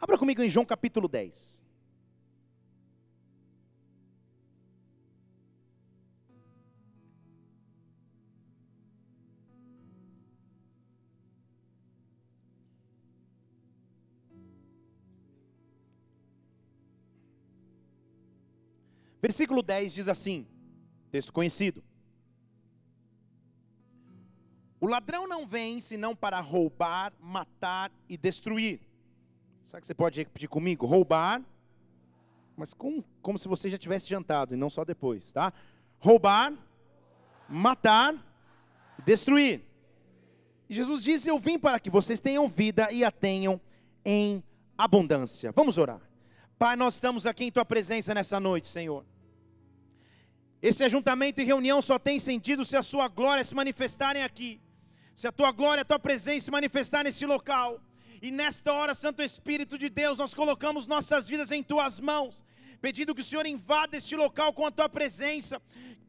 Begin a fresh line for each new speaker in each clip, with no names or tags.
Abra comigo em João capítulo 10. Versículo 10 diz assim: texto conhecido. O ladrão não vem senão para roubar, matar e destruir. Sabe que você pode repetir comigo? Roubar, mas com, como se você já tivesse jantado e não só depois, tá? Roubar, matar destruir. E Jesus disse: Eu vim para que vocês tenham vida e a tenham em abundância. Vamos orar. Pai, nós estamos aqui em tua presença nessa noite, Senhor. Esse ajuntamento e reunião só tem sentido se a sua glória se manifestarem aqui se a tua glória, a tua presença se manifestar nesse local. E nesta hora, Santo Espírito de Deus, nós colocamos nossas vidas em tuas mãos, pedindo que o Senhor invada este local com a tua presença,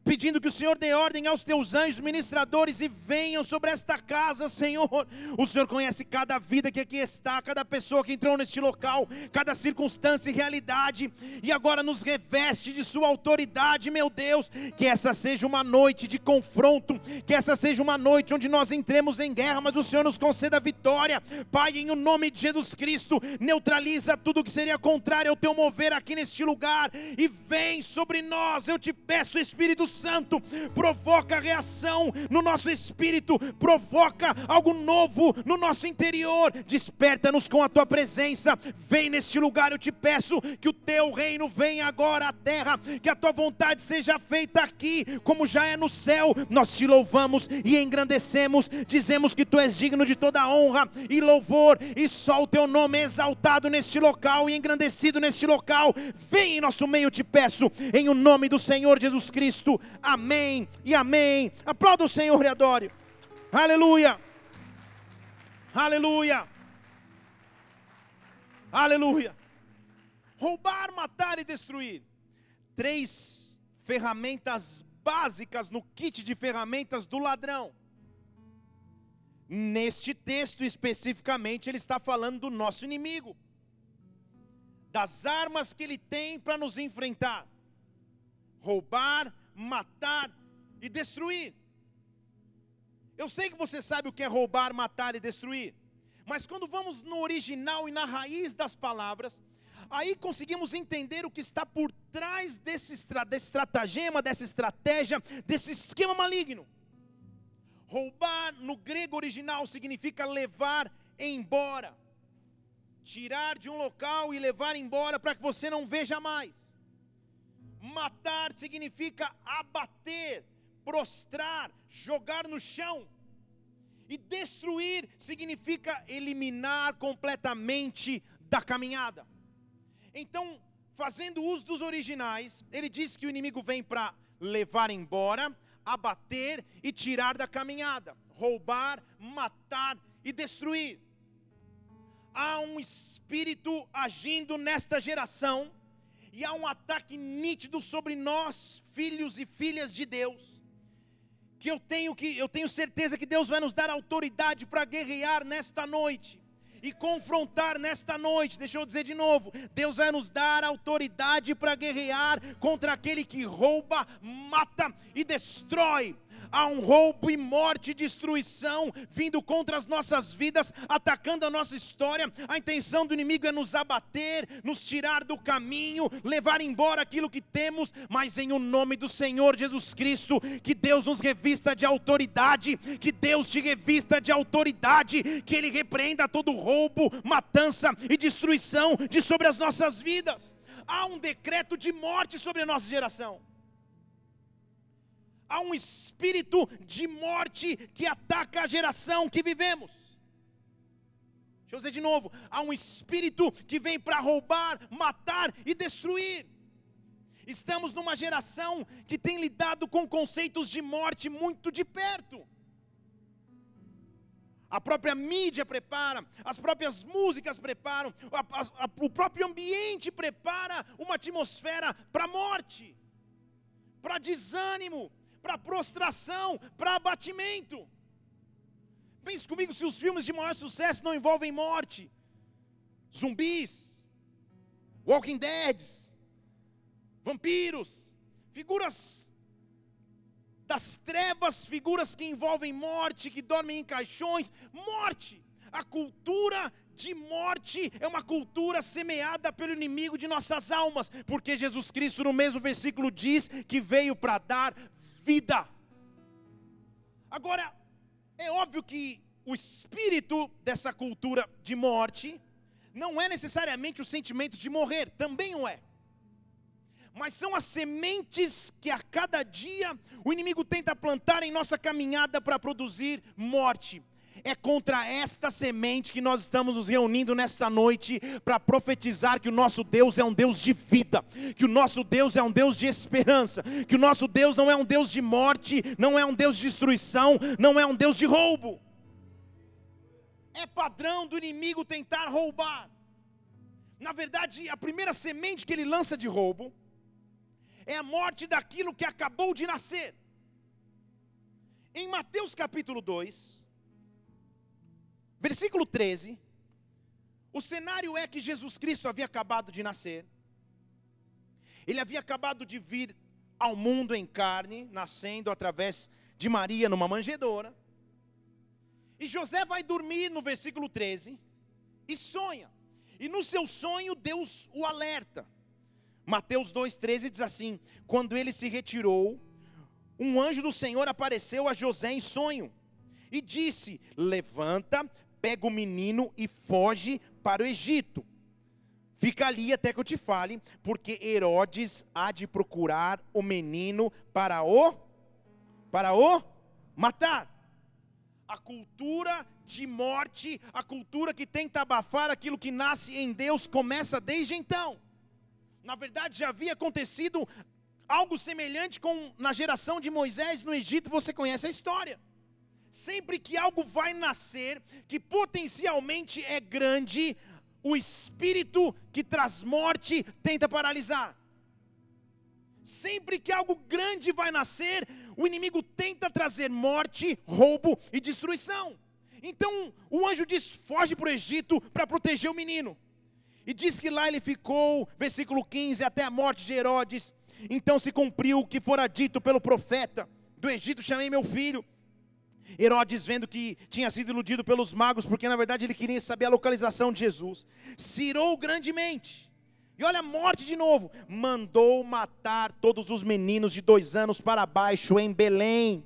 pedindo que o Senhor dê ordem aos teus anjos ministradores e venham sobre esta casa, Senhor. O Senhor conhece cada vida que aqui está, cada pessoa que entrou neste local, cada circunstância e realidade, e agora nos reveste de Sua autoridade, meu Deus. Que essa seja uma noite de confronto, que essa seja uma noite onde nós entremos em guerra, mas o Senhor nos conceda vitória, Pai, em o nome de Jesus Cristo. Neutraliza tudo que seria contrário ao teu mover aqui neste lugar e vem sobre nós, eu te peço, Espírito Santo, provoca reação no nosso espírito, provoca algo novo no nosso interior, desperta-nos com a tua presença, vem neste lugar, eu te peço que o teu reino venha agora à terra, que a tua vontade seja feita aqui, como já é no céu, nós te louvamos e engrandecemos, dizemos que tu és digno de toda honra e louvor, e só o teu nome é exaltado neste local e engrandecido neste local, vem em nosso meio, eu te peço, em o nome do Senhor Jesus Cristo, amém e amém. Aplauda o Senhor e adore. Aleluia. Aleluia. Aleluia. Roubar, matar e destruir. Três ferramentas básicas no kit de ferramentas do ladrão. Neste texto especificamente, ele está falando do nosso inimigo, das armas que ele tem para nos enfrentar: roubar, matar e destruir. Eu sei que você sabe o que é roubar, matar e destruir, mas quando vamos no original e na raiz das palavras, aí conseguimos entender o que está por trás desse, desse estratagema, dessa estratégia, desse esquema maligno. Roubar no grego original significa levar embora, tirar de um local e levar embora para que você não veja mais. Matar significa abater, prostrar, jogar no chão. E destruir significa eliminar completamente da caminhada. Então, fazendo uso dos originais, ele diz que o inimigo vem para levar embora, abater e tirar da caminhada, roubar, matar e destruir. Há um espírito agindo nesta geração e há um ataque nítido sobre nós, filhos e filhas de Deus. Que eu tenho que eu tenho certeza que Deus vai nos dar autoridade para guerrear nesta noite e confrontar nesta noite. Deixa eu dizer de novo: Deus vai nos dar autoridade para guerrear contra aquele que rouba, mata e destrói há um roubo e morte e destruição vindo contra as nossas vidas, atacando a nossa história. A intenção do inimigo é nos abater, nos tirar do caminho, levar embora aquilo que temos, mas em o nome do Senhor Jesus Cristo, que Deus nos revista de autoridade, que Deus te revista de autoridade, que Ele repreenda todo roubo, matança e destruição de sobre as nossas vidas. Há um decreto de morte sobre a nossa geração há um espírito de morte que ataca a geração que vivemos. Deixa eu dizer de novo: há um espírito que vem para roubar, matar e destruir. Estamos numa geração que tem lidado com conceitos de morte muito de perto. A própria mídia prepara, as próprias músicas preparam, a, a, a, o próprio ambiente prepara uma atmosfera para morte, para desânimo, para prostração, para abatimento. Pense comigo se os filmes de maior sucesso não envolvem morte. zumbis, Walking Dead, vampiros, figuras das trevas, figuras que envolvem morte, que dormem em caixões, morte. A cultura de morte é uma cultura semeada pelo inimigo de nossas almas, porque Jesus Cristo, no mesmo versículo, diz que veio para dar vida. Agora, é óbvio que o espírito dessa cultura de morte não é necessariamente o sentimento de morrer, também o é. Mas são as sementes que a cada dia o inimigo tenta plantar em nossa caminhada para produzir morte. É contra esta semente que nós estamos nos reunindo nesta noite para profetizar que o nosso Deus é um Deus de vida, que o nosso Deus é um Deus de esperança, que o nosso Deus não é um Deus de morte, não é um Deus de destruição, não é um Deus de roubo. É padrão do inimigo tentar roubar. Na verdade, a primeira semente que ele lança de roubo é a morte daquilo que acabou de nascer. Em Mateus capítulo 2, versículo 13, o cenário é que Jesus Cristo havia acabado de nascer, ele havia acabado de vir ao mundo em carne, nascendo através de Maria numa manjedoura, e José vai dormir no versículo 13 e sonha. E no seu sonho, Deus o alerta. Mateus 2,13 diz assim: Quando ele se retirou, um anjo do Senhor apareceu a José em sonho e disse: Levanta, pega o menino e foge para o Egito. Fica ali até que eu te fale, porque Herodes há de procurar o menino para o para o matar a cultura de morte, a cultura que tenta abafar aquilo que nasce em Deus, começa desde então. Na verdade, já havia acontecido algo semelhante com na geração de Moisés no Egito, você conhece a história. Sempre que algo vai nascer, que potencialmente é grande, o espírito que traz morte tenta paralisar. Sempre que algo grande vai nascer, o inimigo tenta trazer morte, roubo e destruição. Então o anjo diz: foge para o Egito para proteger o menino. E diz que lá ele ficou, versículo 15, até a morte de Herodes. Então se cumpriu o que fora dito pelo profeta: do Egito chamei meu filho. Herodes, vendo que tinha sido iludido pelos magos, porque na verdade ele queria saber a localização de Jesus, cirou grandemente e olha a morte de novo. Mandou matar todos os meninos de dois anos para baixo em Belém.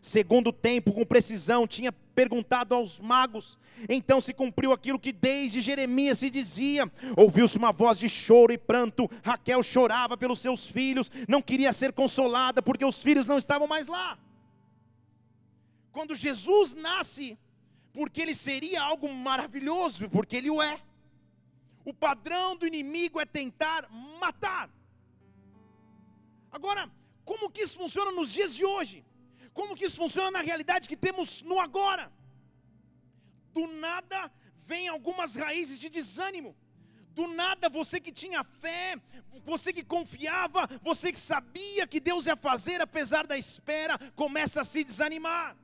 Segundo tempo, com precisão, tinha perguntado aos magos. Então se cumpriu aquilo que desde Jeremias se dizia. Ouviu-se uma voz de choro e pranto. Raquel chorava pelos seus filhos, não queria ser consolada porque os filhos não estavam mais lá. Quando Jesus nasce, porque ele seria algo maravilhoso, porque ele o é. O padrão do inimigo é tentar matar. Agora, como que isso funciona nos dias de hoje? Como que isso funciona na realidade que temos no agora? Do nada vem algumas raízes de desânimo. Do nada, você que tinha fé, você que confiava, você que sabia que Deus ia fazer apesar da espera, começa a se desanimar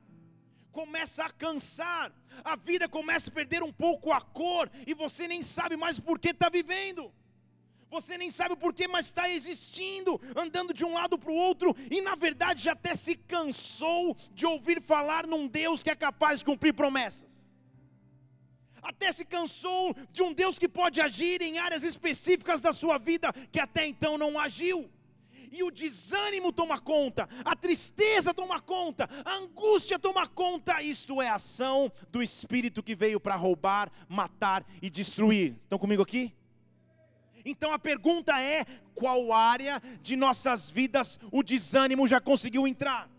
começa a cansar, a vida começa a perder um pouco a cor, e você nem sabe mais por que está vivendo. Você nem sabe por que mais está existindo, andando de um lado para o outro, e na verdade já até se cansou de ouvir falar num Deus que é capaz de cumprir promessas. Até se cansou de um Deus que pode agir em áreas específicas da sua vida que até então não agiu e o desânimo toma conta, a tristeza toma conta, a angústia toma conta. Isto é ação do Espírito que veio para roubar, matar e destruir. Estão comigo aqui? Então a pergunta é: qual área de nossas vidas o desânimo já conseguiu entrar?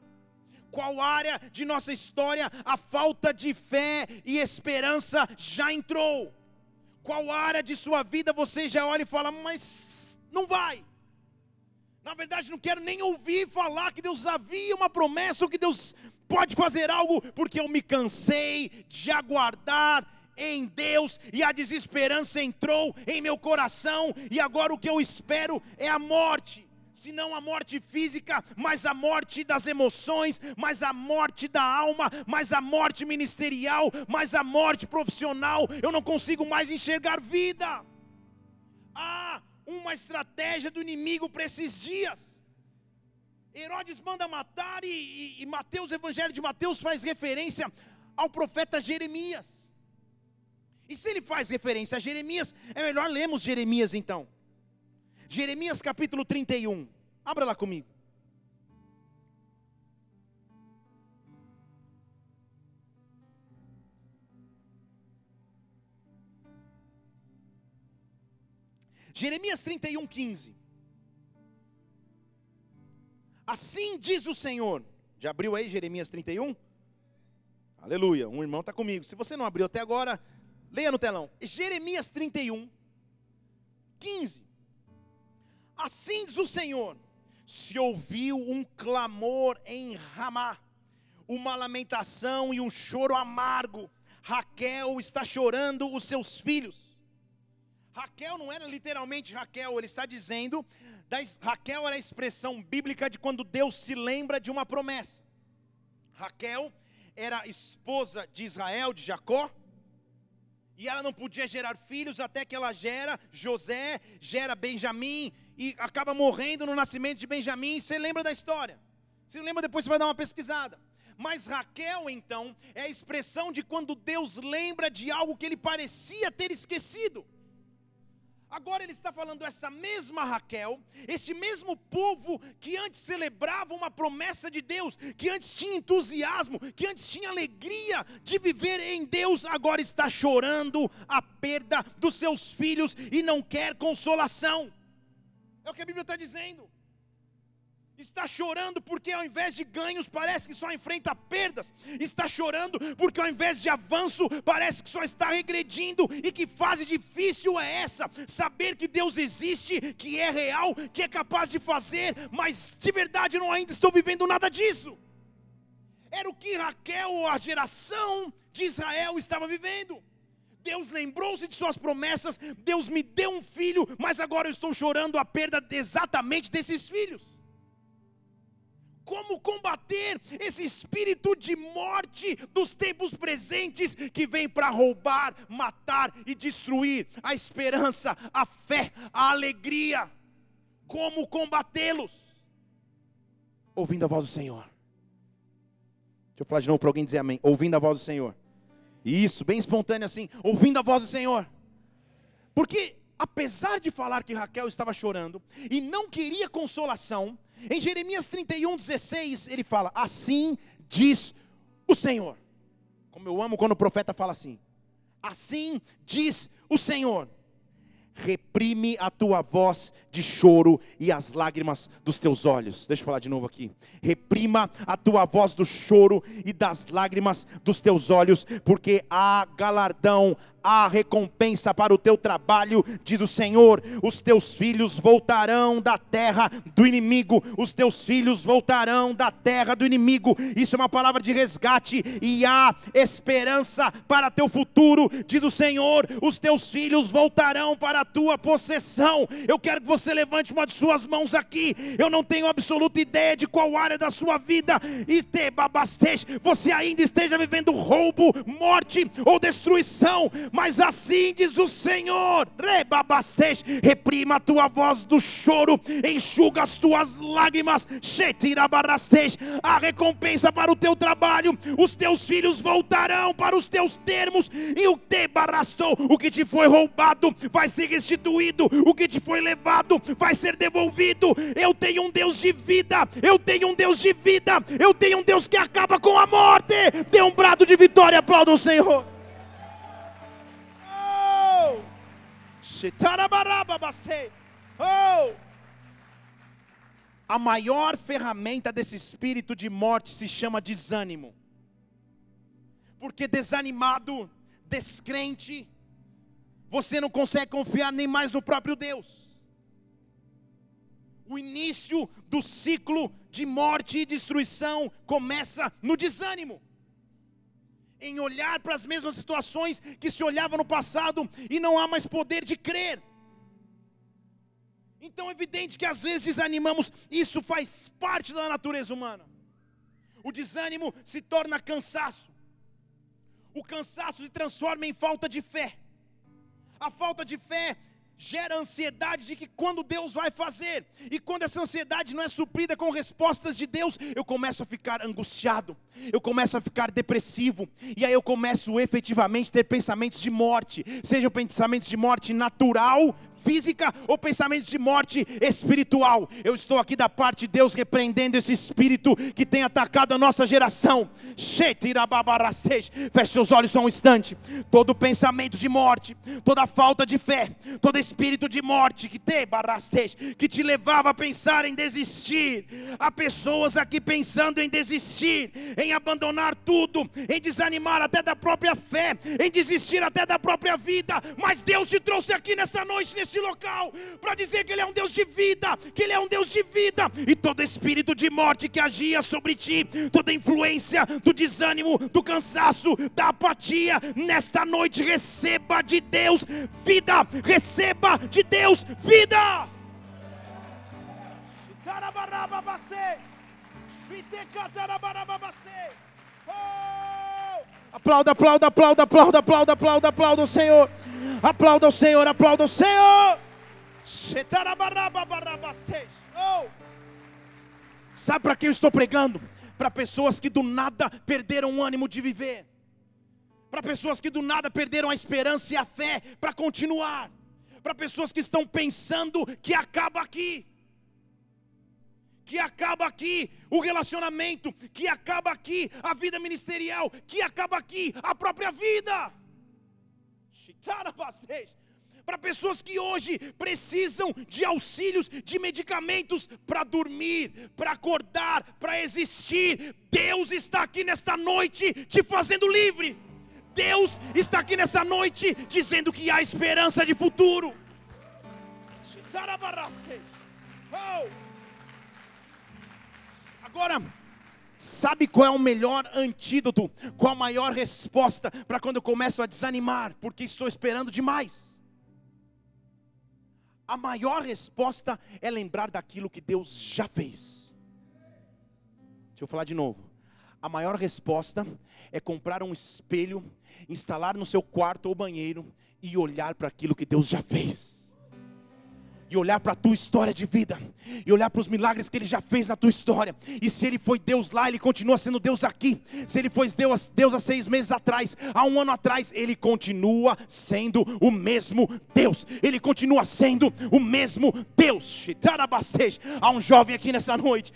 Qual área de nossa história a falta de fé e esperança já entrou? Qual área de sua vida você já olha e fala, mas não vai? Na verdade, não quero nem ouvir falar que Deus havia uma promessa ou que Deus pode fazer algo, porque eu me cansei de aguardar em Deus e a desesperança entrou em meu coração e agora o que eu espero é a morte. se não a morte física, mas a morte das emoções, mas a morte da alma, mas a morte ministerial, mas a morte profissional. Eu não consigo mais enxergar vida. Há uma estratégia do inimigo para esses dias. Herodes manda matar e, e, e Mateus, o Evangelho de Mateus faz referência ao profeta Jeremias. E se ele faz referência a Jeremias, é melhor lermos Jeremias então. Jeremias capítulo 31. Abra lá comigo. Jeremias 31, 15. Assim diz o Senhor. Já abriu aí Jeremias 31? Aleluia, um irmão está comigo. Se você não abriu até agora, leia no telão. Jeremias 31, 15. Assim diz o Senhor: se ouviu um clamor em Ramá, uma lamentação e um choro amargo. Raquel está chorando os seus filhos. Raquel não era literalmente Raquel, ele está dizendo, Raquel era a expressão bíblica de quando Deus se lembra de uma promessa. Raquel era esposa de Israel, de Jacó, e ela não podia gerar filhos até que ela gera José, gera Benjamim, e acaba morrendo no nascimento de Benjamim. Você lembra da história? Se lembra, depois você vai dar uma pesquisada. Mas Raquel, então, é a expressão de quando Deus lembra de algo que ele parecia ter esquecido. Agora ele está falando essa mesma Raquel, esse mesmo povo que antes celebrava uma promessa de Deus, que antes tinha entusiasmo, que antes tinha alegria de viver em Deus, agora está chorando a perda dos seus filhos e não quer consolação. É o que a Bíblia está dizendo. Está chorando porque ao invés de ganhos parece que só enfrenta perdas. Está chorando porque ao invés de avanço parece que só está regredindo. E que fase difícil é essa? Saber que Deus existe, que é real, que é capaz de fazer, mas de verdade não ainda estou vivendo nada disso. Era o que Raquel, a geração de Israel, estava vivendo. Deus lembrou-se de suas promessas, Deus me deu um filho, mas agora eu estou chorando a perda exatamente desses filhos. Como combater esse espírito de morte dos tempos presentes que vem para roubar, matar e destruir a esperança, a fé, a alegria? Como combatê-los? Ouvindo a voz do Senhor. Deixa eu falar de novo para alguém dizer amém. Ouvindo a voz do Senhor. Isso, bem espontâneo assim, ouvindo a voz do Senhor. Porque apesar de falar que Raquel estava chorando e não queria consolação, em Jeremias 31, 16, ele fala: Assim diz o Senhor. Como eu amo quando o profeta fala assim: Assim diz o Senhor reprime a tua voz de choro e as lágrimas dos teus olhos. Deixa eu falar de novo aqui. Reprima a tua voz do choro e das lágrimas dos teus olhos, porque há galardão, há recompensa para o teu trabalho, diz o Senhor. Os teus filhos voltarão da terra do inimigo, os teus filhos voltarão da terra do inimigo. Isso é uma palavra de resgate e há esperança para teu futuro, diz o Senhor. Os teus filhos voltarão para a tua possessão. Eu quero que você levante uma de suas mãos aqui. Eu não tenho absoluta ideia de qual área da sua vida você ainda esteja vivendo roubo, morte ou destruição mas assim diz o Senhor: rebabastej, reprima a tua voz do choro, enxuga as tuas lágrimas, shetirabarasteja, a recompensa para o teu trabalho, os teus filhos voltarão para os teus termos, e o te barastou, o que te foi roubado vai ser restituído, o que te foi levado vai ser devolvido. Eu tenho um Deus de vida, eu tenho um Deus de vida, eu tenho um Deus que acaba com a morte. Dê um brado de vitória, aplauda o Senhor. Oh! A maior ferramenta desse espírito de morte se chama desânimo. Porque desanimado, descrente, você não consegue confiar nem mais no próprio Deus. O início do ciclo de morte e destruição começa no desânimo em olhar para as mesmas situações que se olhava no passado e não há mais poder de crer. Então é evidente que às vezes desanimamos, isso faz parte da natureza humana. O desânimo se torna cansaço. O cansaço se transforma em falta de fé. A falta de fé gera ansiedade de que quando Deus vai fazer, e quando essa ansiedade não é suprida com respostas de Deus, eu começo a ficar angustiado, eu começo a ficar depressivo, e aí eu começo efetivamente a ter pensamentos de morte, sejam pensamentos de morte natural, física ou pensamentos de morte espiritual. Eu estou aqui da parte de Deus repreendendo esse espírito que tem atacado a nossa geração. Feche seus olhos só um instante. Todo pensamento de morte, toda falta de fé, todo espírito de morte que te que te levava a pensar em desistir. Há pessoas aqui pensando em desistir, em abandonar tudo, em desanimar até da própria fé, em desistir até da própria vida. Mas Deus te trouxe aqui nessa noite, nesse local, para dizer que Ele é um Deus de vida, que Ele é um Deus de vida, e todo espírito de morte que agia sobre ti, toda influência do desânimo, do cansaço, da apatia, nesta noite receba de Deus vida, receba de Deus vida. Oh! Aplauda, aplauda, aplauda, aplauda, aplauda, aplauda, aplauda o Senhor. Aplauda o Senhor, aplauda o Senhor. Oh. Sabe para quem eu estou pregando? Para pessoas que do nada perderam o ânimo de viver. Para pessoas que do nada perderam a esperança e a fé para continuar. Para pessoas que estão pensando que acaba aqui que acaba aqui o relacionamento, que acaba aqui a vida ministerial, que acaba aqui a própria vida para pessoas que hoje precisam de auxílios, de medicamentos para dormir, para acordar, para existir. Deus está aqui nesta noite te fazendo livre. Deus está aqui nessa noite dizendo que há esperança de futuro. Oh. Agora, Sabe qual é o melhor antídoto? Qual a maior resposta para quando eu começo a desanimar, porque estou esperando demais? A maior resposta é lembrar daquilo que Deus já fez. Deixa eu falar de novo. A maior resposta é comprar um espelho, instalar no seu quarto ou banheiro e olhar para aquilo que Deus já fez e olhar para a tua história de vida, e olhar para os milagres que Ele já fez na tua história. E se Ele foi Deus lá, Ele continua sendo Deus aqui. Se Ele foi Deus, Deus há seis meses atrás, há um ano atrás, Ele continua sendo o mesmo Deus. Ele continua sendo o mesmo Deus. Há um jovem aqui nessa noite.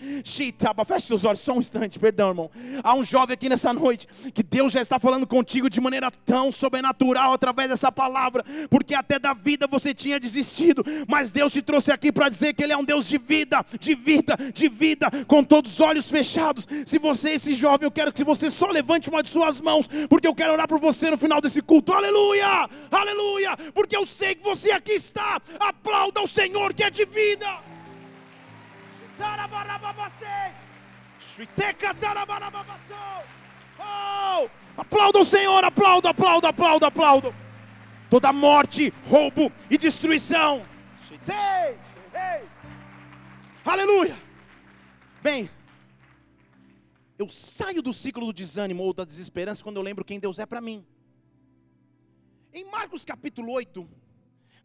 Feche seus olhos só um instante, perdão, irmão. Há um jovem aqui nessa noite que Deus já está falando contigo de maneira tão sobrenatural através dessa palavra, porque até da vida você tinha desistido, mas Deus Deus te trouxe aqui para dizer que Ele é um Deus de vida, de vida, de vida, com todos os olhos fechados. Se você é esse jovem, eu quero que você só levante uma de suas mãos, porque eu quero orar por você no final desse culto. Aleluia, aleluia, porque eu sei que você aqui está. Aplauda o Senhor que é de vida. Oh, aplauda o Senhor, aplauda, aplauda, aplauda, aplauda. Toda morte, roubo e destruição. Aleluia. Bem, eu saio do ciclo do desânimo ou da desesperança quando eu lembro quem Deus é para mim. Em Marcos capítulo 8,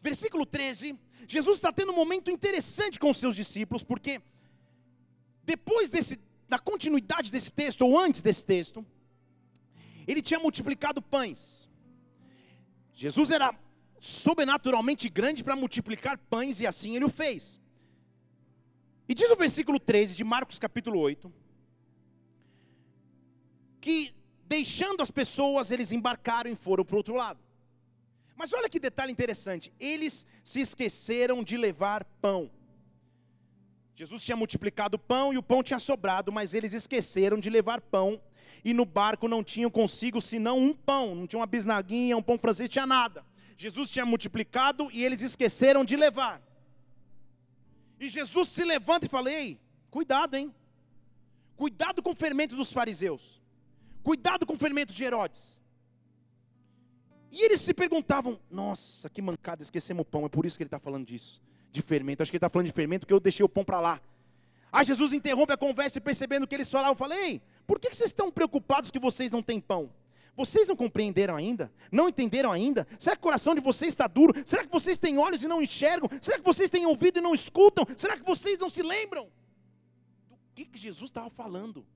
versículo 13, Jesus está tendo um momento interessante com os seus discípulos, porque depois desse, da continuidade desse texto, ou antes desse texto, ele tinha multiplicado pães. Jesus era sobrenaturalmente grande para multiplicar pães, e assim ele o fez. E diz o versículo 13 de Marcos capítulo 8, que deixando as pessoas, eles embarcaram e foram para o outro lado. Mas olha que detalhe interessante: eles se esqueceram de levar pão. Jesus tinha multiplicado o pão e o pão tinha sobrado, mas eles esqueceram de levar pão. E no barco não tinham consigo senão um pão, não tinha uma bisnaguinha, um pão francês, tinha nada. Jesus tinha multiplicado e eles esqueceram de levar. E Jesus se levanta e fala: Ei, cuidado, hein? Cuidado com o fermento dos fariseus. Cuidado com o fermento de Herodes. E eles se perguntavam: Nossa, que mancada, esquecemos o pão. É por isso que ele está falando disso. de fermento. Acho que ele está falando de fermento porque eu deixei o pão para lá. Aí Jesus interrompe a conversa e percebendo que eles falavam, falei, por que vocês estão preocupados que vocês não têm pão? Vocês não compreenderam ainda? Não entenderam ainda? Será que o coração de vocês está duro? Será que vocês têm olhos e não enxergam? Será que vocês têm ouvido e não escutam? Será que vocês não se lembram? Do que, Jesus estava falando?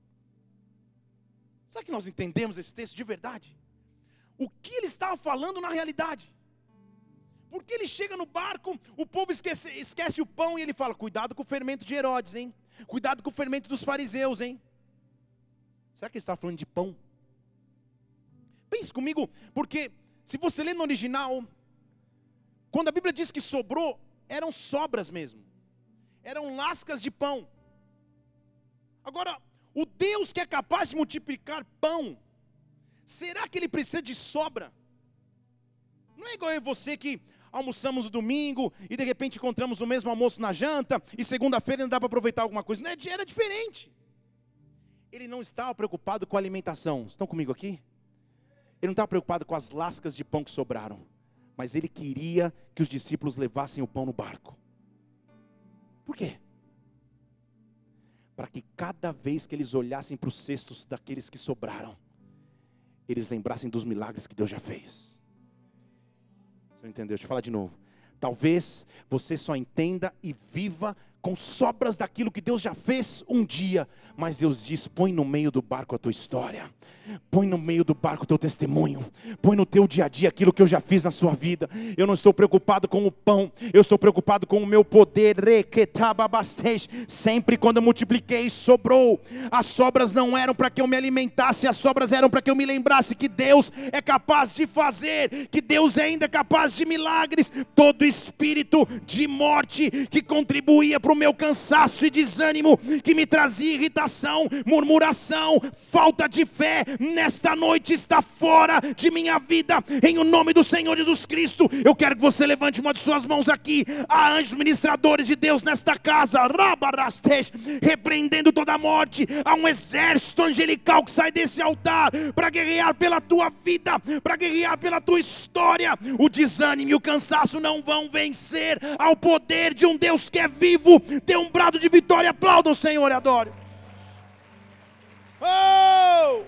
Será que nós entendemos esse texto de verdade? O que ele estava falando na realidade? Porque ele chega no barco, o povo esquece, esquece o pão e ele fala: Cuidado com o fermento de Herodes, hein? Cuidado com o fermento dos fariseus, hein? Será que ele está falando de pão? Pense comigo, porque se você lê no original, quando a Bíblia diz que sobrou, eram sobras mesmo, eram lascas de pão. Agora, o Deus que é capaz de multiplicar pão, será que ele precisa de sobra? Não é igual eu e você que almoçamos no domingo e de repente encontramos o mesmo almoço na janta e segunda-feira não dá para aproveitar alguma coisa. Não é, era diferente. Ele não estava preocupado com a alimentação. Estão comigo aqui? Ele não estava preocupado com as lascas de pão que sobraram, mas ele queria que os discípulos levassem o pão no barco. Por quê? Para que cada vez que eles olhassem para os cestos daqueles que sobraram, eles lembrassem dos milagres que Deus já fez. Você entendeu? Deixa eu falar de novo. Talvez você só entenda e viva com sobras daquilo que Deus já fez um dia, mas Deus diz: põe no meio do barco a tua história, põe no meio do barco o teu testemunho, põe no teu dia a dia aquilo que eu já fiz na sua vida. Eu não estou preocupado com o pão, eu estou preocupado com o meu poder. Sempre quando eu multipliquei, sobrou. As sobras não eram para que eu me alimentasse, as sobras eram para que eu me lembrasse que Deus é capaz de fazer, que Deus é ainda capaz de milagres. Todo espírito de morte que contribuía para para o meu cansaço e desânimo, que me trazia irritação, murmuração, falta de fé, nesta noite está fora de minha vida, em o nome do Senhor Jesus Cristo. Eu quero que você levante uma de suas mãos aqui, anjos ministradores de Deus nesta casa, repreendendo toda a morte, há um exército angelical que sai desse altar para guerrear pela tua vida, para guerrear pela tua história. O desânimo e o cansaço não vão vencer ao poder de um Deus que é vivo dê um brado de vitória, aplauda o Senhor e adore. Oh!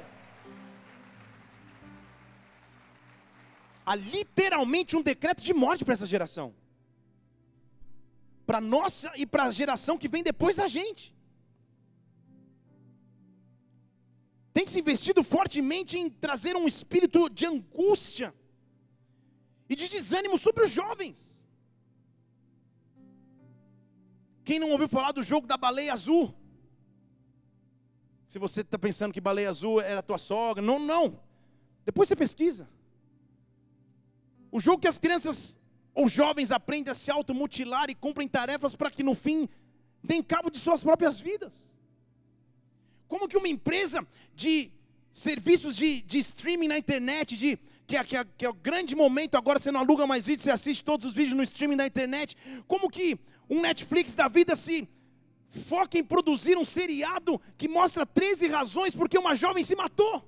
Há literalmente um decreto de morte para essa geração. Para nossa e para a geração que vem depois da gente. Tem se investido fortemente em trazer um espírito de angústia e de desânimo sobre os jovens. Quem não ouviu falar do jogo da baleia azul? Se você está pensando que baleia azul era tua sogra, não, não. Depois você pesquisa. O jogo que as crianças ou jovens aprendem a se automutilar e cumprem tarefas para que no fim deem cabo de suas próprias vidas. Como que uma empresa de serviços de, de streaming na internet, de que é, que, é, que é o grande momento, agora você não aluga mais vídeos, você assiste todos os vídeos no streaming da internet. Como que um Netflix da vida se foca em produzir um seriado que mostra 13 razões porque uma jovem se matou.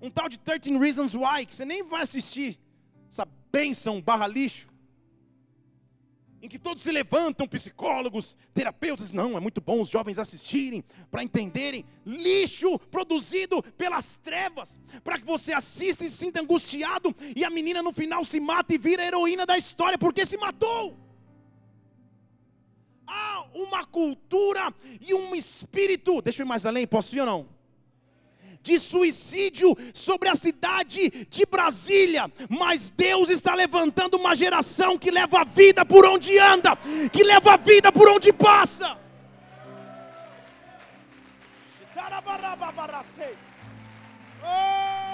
Um tal de 13 Reasons Why, que você nem vai assistir, essa benção barra lixo em que todos se levantam, psicólogos, terapeutas. Não, é muito bom os jovens assistirem para entenderem. Lixo produzido pelas trevas, para que você assista e se sinta angustiado e a menina no final se mata e vira a heroína da história porque se matou. Há uma cultura e um espírito. Deixa eu ir mais além, posso ir ou não? De suicídio sobre a cidade de Brasília, mas Deus está levantando uma geração que leva a vida por onde anda, que leva a vida por onde passa. Oh!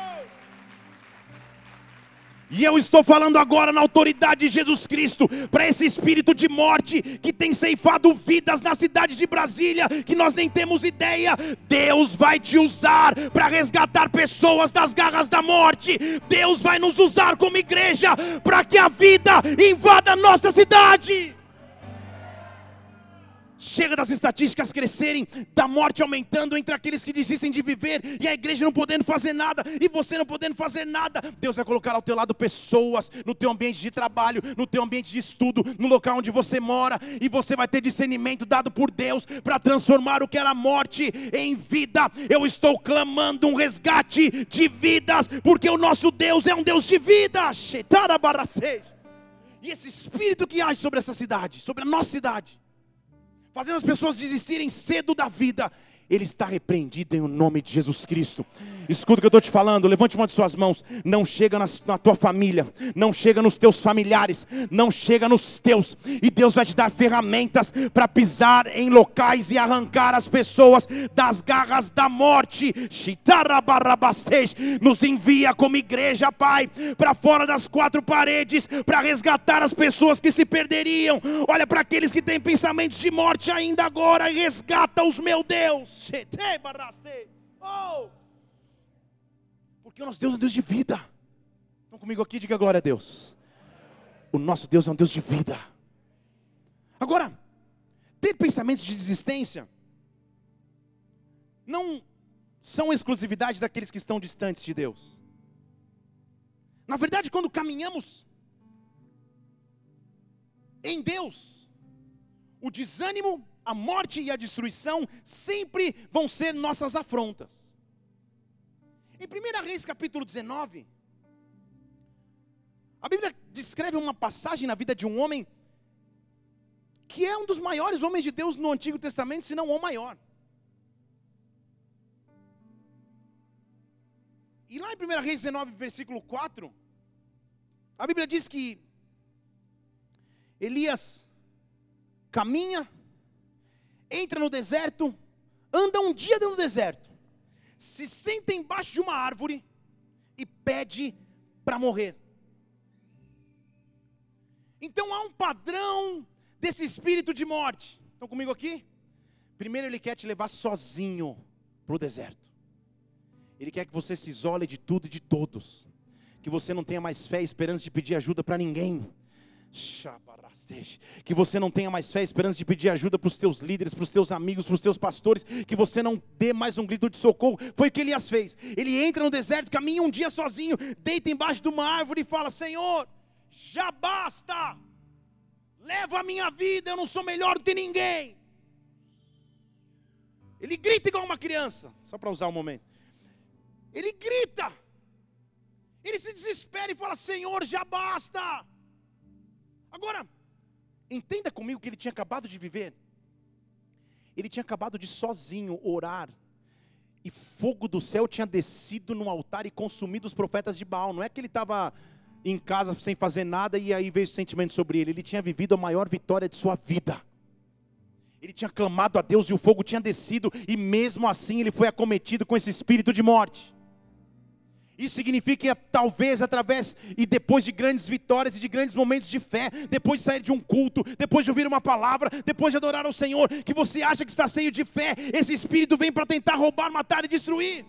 E eu estou falando agora na autoridade de Jesus Cristo, para esse espírito de morte que tem ceifado vidas na cidade de Brasília, que nós nem temos ideia. Deus vai te usar para resgatar pessoas das garras da morte. Deus vai nos usar como igreja para que a vida invada a nossa cidade. Chega das estatísticas crescerem, da morte aumentando entre aqueles que desistem de viver e a igreja não podendo fazer nada e você não podendo fazer nada. Deus vai colocar ao teu lado pessoas no teu ambiente de trabalho, no teu ambiente de estudo, no local onde você mora e você vai ter discernimento dado por Deus para transformar o que era morte em vida. Eu estou clamando um resgate de vidas, porque o nosso Deus é um Deus de vida. E esse espírito que age sobre essa cidade, sobre a nossa cidade, fazendo as pessoas desistirem cedo da vida, ele está repreendido em o nome de Jesus Cristo. Escuta o que eu estou te falando, levante uma de suas mãos. Não chega na, na, tua família, não chega nos teus familiares, não chega nos teus. E Deus vai te dar ferramentas para pisar em locais e arrancar as pessoas das garras da morte. Nos envia como igreja, Pai, para fora das quatro paredes, para resgatar as pessoas que se perderiam. Olha para aqueles que têm pensamentos de morte ainda agora, resgata-os, meu Deus. Oh! Porque o nosso Deus é um Deus de vida. Estão comigo aqui? Diga glória a Deus. O nosso Deus é um Deus de vida. Agora, ter pensamentos de desistência não são exclusividade daqueles que estão distantes de Deus. Na verdade, quando caminhamos em Deus, o desânimo, a morte e a destruição sempre vão ser nossas afrontas. Em 1 Reis capítulo 19, a Bíblia descreve uma passagem na vida de um homem que é um dos maiores homens de Deus no Antigo Testamento, se não o maior. E lá em 1 Reis 19, versículo 4, a Bíblia diz que Elias caminha, entra no deserto, anda um dia no deserto se senta embaixo de uma árvore e pede para morrer. Então há um padrão desse espírito de morte. Estão comigo aqui? Primeiro, ele quer te levar sozinho para o deserto. Ele quer que você se isole de tudo e de todos. Que você não tenha mais fé e esperança de pedir ajuda para ninguém que você não tenha mais fé, esperança de pedir ajuda para os teus líderes, para os teus amigos, para os teus pastores, que você não dê mais um grito de socorro. Foi o que Elias fez. Ele entra no deserto, caminha um dia sozinho, deita embaixo de uma árvore e fala: Senhor, já basta, leva a minha vida, eu não sou melhor do que ninguém. Ele grita igual uma criança, só para usar o um momento. Ele grita, ele se desespera e fala: Senhor, já basta. Agora, entenda comigo que ele tinha acabado de viver. Ele tinha acabado de sozinho orar. E fogo do céu tinha descido no altar e consumido os profetas de Baal. Não é que ele estava em casa sem fazer nada e aí veio o sentimento sobre ele. Ele tinha vivido a maior vitória de sua vida. Ele tinha clamado a Deus e o fogo tinha descido, e mesmo assim ele foi acometido com esse espírito de morte. Isso significa talvez através e depois de grandes vitórias e de grandes momentos de fé, depois de sair de um culto, depois de ouvir uma palavra, depois de adorar ao Senhor, que você acha que está cheio de fé, esse espírito vem para tentar roubar, matar e destruir.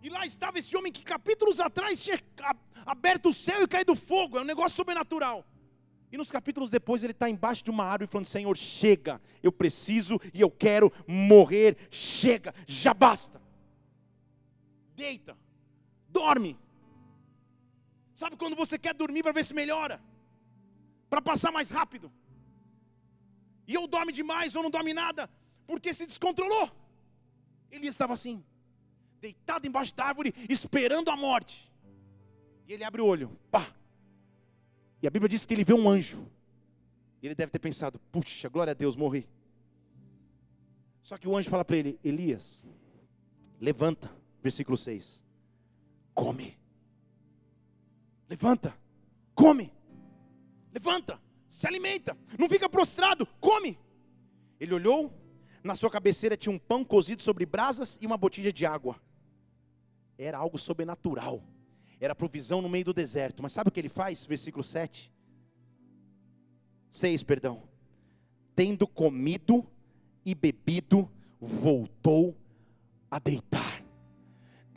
E lá estava esse homem que capítulos atrás tinha aberto o céu e caído fogo, é um negócio sobrenatural. E nos capítulos depois ele está embaixo de uma árvore falando: Senhor, chega, eu preciso e eu quero morrer, chega, já basta. Deita dorme. Sabe quando você quer dormir para ver se melhora? Para passar mais rápido. E ou dorme demais ou não dorme nada, porque se descontrolou. Ele estava assim, deitado embaixo da árvore, esperando a morte. E ele abre o olho, pá. E a Bíblia diz que ele vê um anjo. E ele deve ter pensado: puxa, glória a Deus, morri. Só que o anjo fala para ele: Elias, levanta, versículo 6 come. Levanta, come. Levanta, se alimenta. Não fica prostrado, come. Ele olhou, na sua cabeceira tinha um pão cozido sobre brasas e uma botija de água. Era algo sobrenatural. Era provisão no meio do deserto. Mas sabe o que ele faz? Versículo 7. 6, perdão. Tendo comido e bebido, voltou a deitar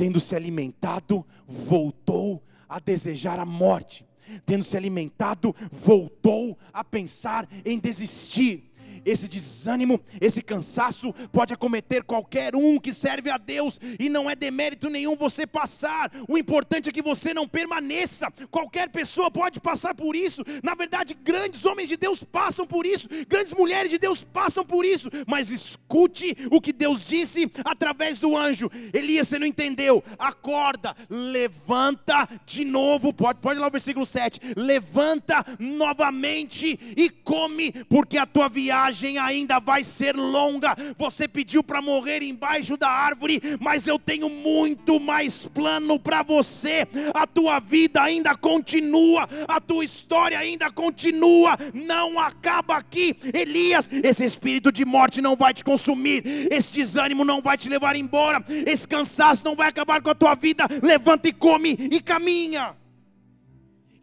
tendo se alimentado, voltou a desejar a morte. Tendo se alimentado, voltou a pensar em desistir. Esse desânimo, esse cansaço pode acometer qualquer um que serve a Deus, e não é demérito nenhum você passar, o importante é que você não permaneça. Qualquer pessoa pode passar por isso, na verdade, grandes homens de Deus passam por isso, grandes mulheres de Deus passam por isso, mas escute o que Deus disse através do anjo: Elias, você não entendeu, acorda, levanta de novo, pode, pode ir lá o versículo 7, levanta novamente e come, porque a tua viagem ainda vai ser longa. Você pediu para morrer embaixo da árvore, mas eu tenho muito mais plano para você. A tua vida ainda continua, a tua história ainda continua, não acaba aqui. Elias, esse espírito de morte não vai te consumir, esse desânimo não vai te levar embora, esse cansaço não vai acabar com a tua vida. Levanta e come e caminha.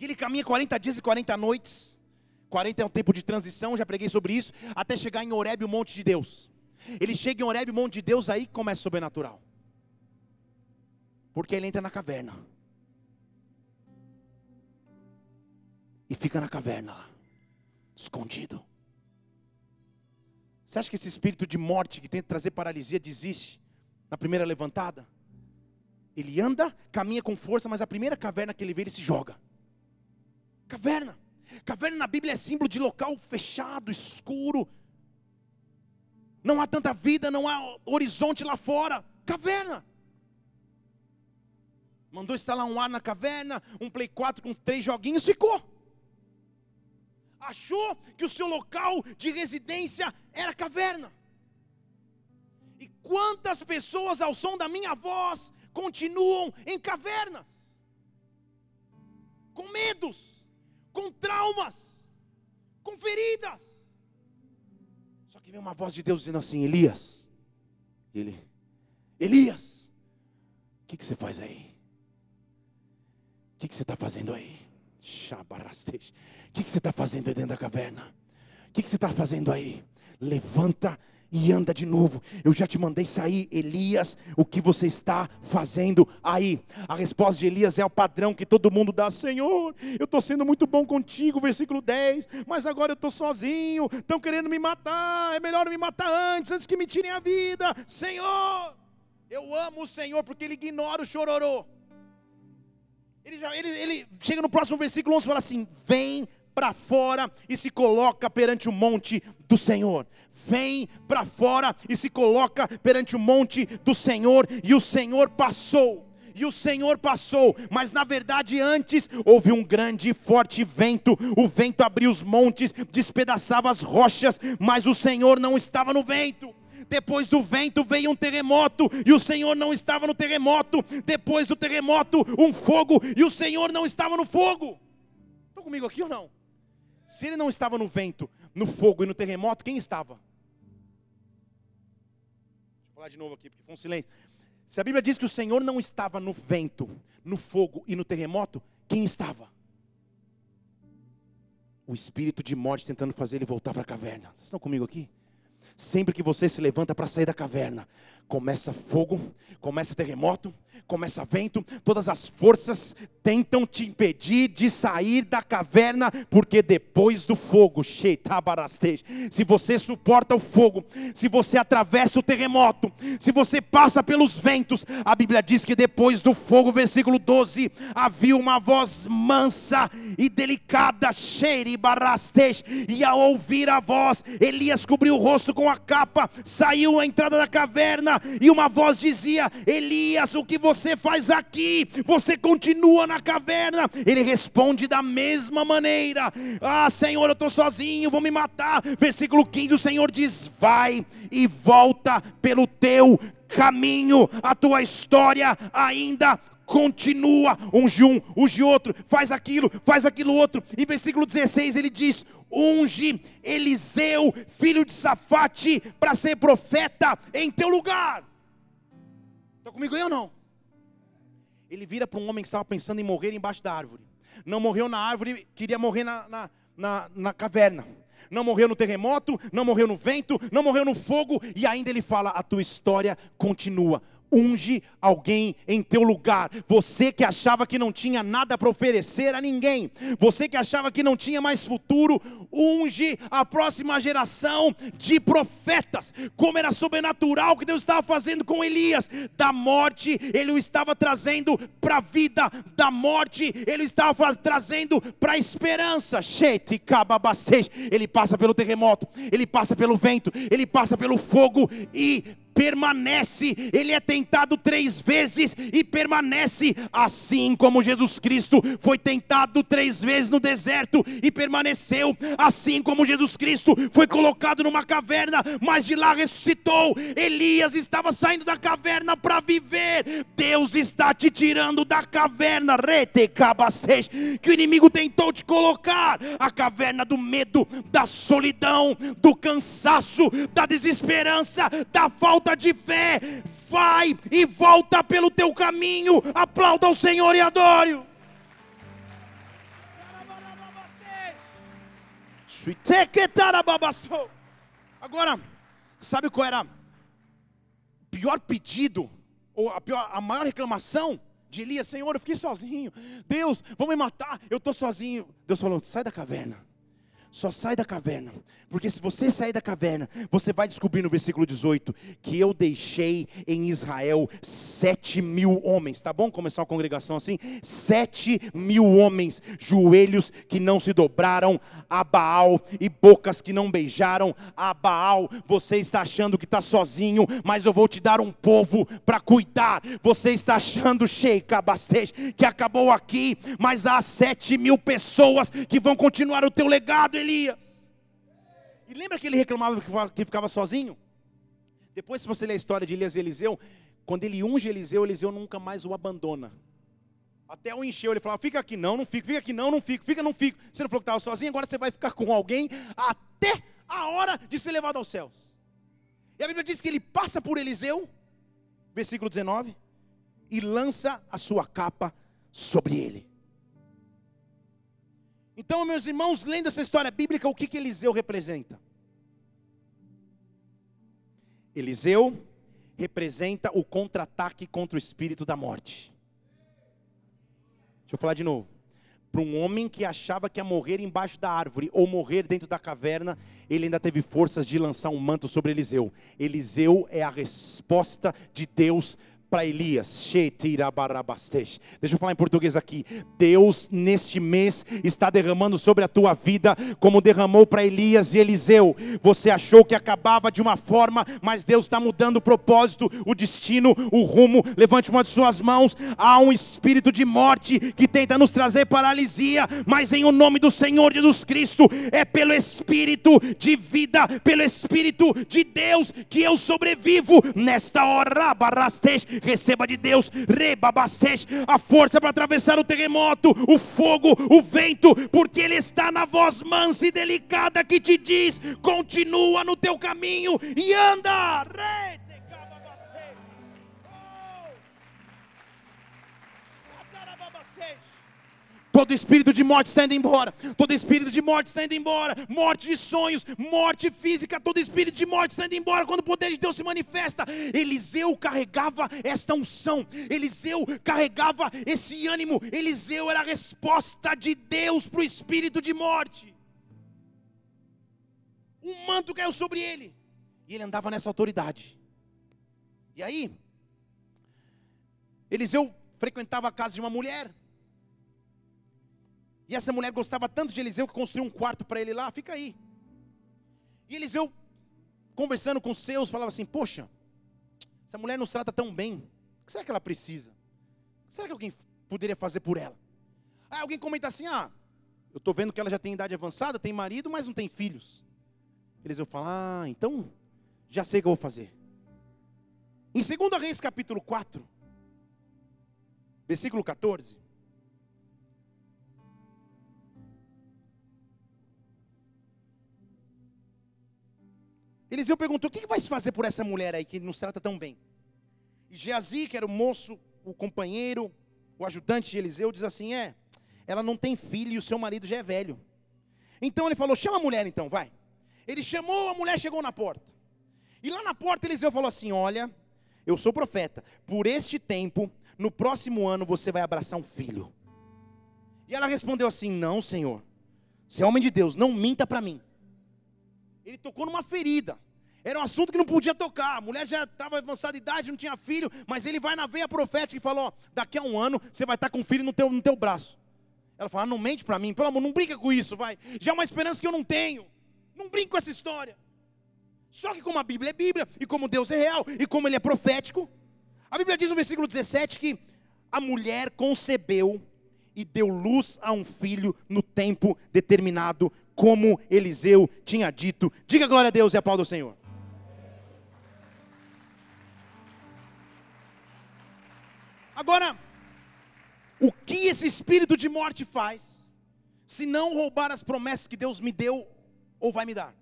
E ele caminha 40 dias e 40 noites. 40 é um tempo de transição, já preguei sobre isso, até chegar em Horebe, o monte de Deus. Ele chega em Horebe, o monte de Deus, aí começa o sobrenatural. Porque ele entra na caverna. E fica na caverna lá, escondido. Você acha que esse espírito de morte que tenta trazer paralisia desiste na primeira levantada? Ele anda, caminha com força, mas a primeira caverna que ele vê, ele se joga. Caverna. Caverna na Bíblia é símbolo de local fechado, escuro. Não há tanta vida, não há horizonte lá fora. Caverna. Mandou instalar um ar na caverna, um Play 4 com três joguinhos, ficou. Achou que o seu local de residência era caverna. E quantas pessoas ao som da minha voz continuam em cavernas? Com medos com traumas, com feridas. Só que vem uma voz de Deus dizendo assim: Elias, ele, Elias, o que, que você faz aí? O que, que você está fazendo aí? O que, que você está fazendo aí dentro da caverna? O que, que você está fazendo aí? Levanta anda de novo. Eu já te mandei sair, Elias. O que você está fazendo aí? A resposta de Elias é o padrão que todo mundo dá: Senhor, eu estou sendo muito bom contigo, versículo 10, mas agora eu estou sozinho, estão querendo me matar. É melhor me matar antes, antes que me tirem a vida. Senhor, eu amo o Senhor porque Ele ignora o chororô. Ele, já, ele, ele chega no próximo versículo 11 e fala assim: Vem para fora e se coloca perante o monte do Senhor. Vem para fora e se coloca perante o monte do Senhor, e o Senhor passou e o Senhor passou, mas na verdade antes houve um grande e forte vento, o vento abriu os montes, despedaçava as rochas, mas o Senhor não estava no vento. Depois do vento veio um terremoto, e o Senhor não estava no terremoto. Depois do terremoto, um fogo, e o Senhor não estava no fogo. Estão comigo aqui ou não? Se ele não estava no vento, no fogo e no terremoto, quem estava? Deixa eu falar de novo aqui, porque foi um silêncio. Se a Bíblia diz que o Senhor não estava no vento, no fogo e no terremoto, quem estava? O espírito de morte tentando fazer ele voltar para a caverna. Vocês estão comigo aqui? Sempre que você se levanta para sair da caverna, começa fogo, começa terremoto, começa vento, todas as forças tentam te impedir de sair da caverna, porque depois do fogo, se você suporta o fogo, se você atravessa o terremoto, se você passa pelos ventos, a Bíblia diz que depois do fogo, versículo 12, havia uma voz mansa e delicada, e ao ouvir a voz, Elias cobriu o rosto com a capa, saiu à entrada da caverna, e uma voz dizia: Elias, o que você faz aqui? Você continua na caverna. Ele responde da mesma maneira: Ah, Senhor, eu estou sozinho, vou me matar. Versículo 15: o Senhor diz: Vai e volta pelo teu caminho, a tua história ainda continua, unge um, unge outro, faz aquilo, faz aquilo outro. Em versículo 16 ele diz: unge Eliseu, filho de Safate, para ser profeta em teu lugar. Está comigo aí ou não? Ele vira para um homem que estava pensando em morrer embaixo da árvore. Não morreu na árvore, queria morrer na, na, na, na caverna não morreu no terremoto, não morreu no vento, não morreu no fogo, e ainda ele fala: a tua história continua unge alguém em teu lugar. Você que achava que não tinha nada para oferecer a ninguém, você que achava que não tinha mais futuro, unge a próxima geração de profetas. Como era sobrenatural que Deus estava fazendo com Elias, da morte ele o estava trazendo para a vida, da morte ele estava trazendo para a esperança. Ele passa pelo terremoto, ele passa pelo vento, ele passa pelo fogo. E permanece, ele é tentado três vezes e permanece, assim como Jesus Cristo foi tentado três vezes no deserto e permaneceu, assim como Jesus Cristo foi colocado numa caverna, mas de lá ressuscitou. Elias estava saindo da caverna para viver. Deus está te tirando da caverna, que o inimigo tentou te colocar a caverna do medo, da solidão, do cansaço, da desesperança, da falta falta de fé, vai e volta pelo teu caminho, aplauda ao Senhor e adore. Agora, sabe qual era o pior pedido, ou a, pior, a maior reclamação de Elias? Senhor, eu fiquei sozinho. Deus, vão me matar, eu estou sozinho. Deus falou: sai da caverna só sai da caverna, porque se você sair da caverna, você vai descobrir no versículo 18 que eu deixei em Israel sete mil homens, tá bom? Começar uma congregação assim: sete mil homens, joelhos que não se dobraram a Baal e bocas que não beijaram a Baal. Você está achando que está sozinho, mas eu vou te dar um povo para cuidar. Você está achando, Sheikha Basej, que acabou aqui, mas há sete mil pessoas que vão continuar o teu legado Elias. E lembra que ele reclamava que ficava sozinho? Depois, se você ler a história de Elias e Eliseu, quando ele unge Eliseu, Eliseu nunca mais o abandona. Até o encheu, ele falava: fica aqui não, não fico, fica aqui não, não fico, fica, não fico. Você não falou que estava sozinho, agora você vai ficar com alguém até a hora de ser levado aos céus. E a Bíblia diz que ele passa por Eliseu, versículo 19, e lança a sua capa sobre ele. Então, meus irmãos, lendo essa história bíblica, o que, que Eliseu representa? Eliseu representa o contra-ataque contra o espírito da morte. Deixa eu falar de novo. Para um homem que achava que ia morrer embaixo da árvore ou morrer dentro da caverna, ele ainda teve forças de lançar um manto sobre Eliseu. Eliseu é a resposta de Deus para Elias. Deixa eu falar em português aqui. Deus, neste mês, está derramando sobre a tua vida, como derramou para Elias e Eliseu. Você achou que acabava de uma forma, mas Deus está mudando o propósito, o destino, o rumo. Levante uma de suas mãos. Há um espírito de morte que tenta nos trazer paralisia, mas em o nome do Senhor Jesus Cristo, é pelo espírito de vida, pelo espírito de Deus que eu sobrevivo nesta hora. Barastej receba de Deus, rebabastej, a força para atravessar o terremoto, o fogo, o vento, porque Ele está na voz mansa e delicada que te diz: continua no teu caminho e anda. Re Todo espírito de morte está indo embora. Todo espírito de morte está indo embora. Morte de sonhos, morte física. Todo espírito de morte está indo embora quando o poder de Deus se manifesta. Eliseu carregava esta unção. Eliseu carregava esse ânimo. Eliseu era a resposta de Deus para o espírito de morte. Um manto caiu sobre ele. E ele andava nessa autoridade. E aí, Eliseu frequentava a casa de uma mulher. E essa mulher gostava tanto de Eliseu que construiu um quarto para ele lá, fica aí. E Eliseu, conversando com os seus, falava assim: Poxa, essa mulher nos trata tão bem, o que será que ela precisa? O que será que alguém poderia fazer por ela? Aí alguém comenta assim: Ah, eu estou vendo que ela já tem idade avançada, tem marido, mas não tem filhos. Eliseu fala: Ah, então já sei o que eu vou fazer. Em 2 Reis capítulo 4, versículo 14. Eliseu perguntou: o que vai se fazer por essa mulher aí que nos trata tão bem? E Geazi, que era o moço, o companheiro, o ajudante de Eliseu, diz assim: é, ela não tem filho e o seu marido já é velho. Então ele falou: chama a mulher então, vai. Ele chamou, a mulher chegou na porta. E lá na porta Eliseu falou assim: olha, Eu sou profeta. Por este tempo, no próximo ano você vai abraçar um filho. E ela respondeu assim: Não, Senhor. Você é homem de Deus, não minta para mim. Ele tocou numa ferida. Era um assunto que não podia tocar. A mulher já estava avançada de idade, não tinha filho, mas ele vai na veia profética e falou: daqui a um ano você vai estar com um filho no teu, no teu braço. Ela fala: não mente para mim, pelo amor, não brinca com isso, vai. Já é uma esperança que eu não tenho. Não brinca com essa história. Só que como a Bíblia é Bíblia, e como Deus é real, e como Ele é profético, a Bíblia diz no versículo 17 que a mulher concebeu e deu luz a um filho no tempo determinado, como Eliseu tinha dito. Diga glória a Deus e aplauda o Senhor. Agora, o que esse espírito de morte faz, se não roubar as promessas que Deus me deu ou vai me dar?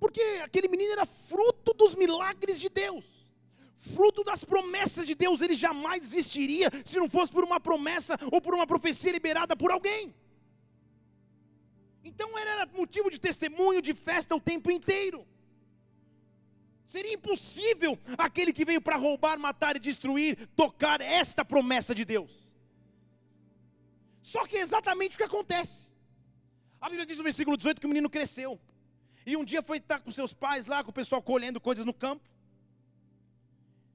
Porque aquele menino era fruto dos milagres de Deus, fruto das promessas de Deus, ele jamais existiria se não fosse por uma promessa ou por uma profecia liberada por alguém. Então era motivo de testemunho, de festa o tempo inteiro. Seria impossível aquele que veio para roubar, matar e destruir tocar esta promessa de Deus. Só que é exatamente o que acontece. A Bíblia diz no versículo 18 que o menino cresceu. E um dia foi estar com seus pais lá, com o pessoal colhendo coisas no campo.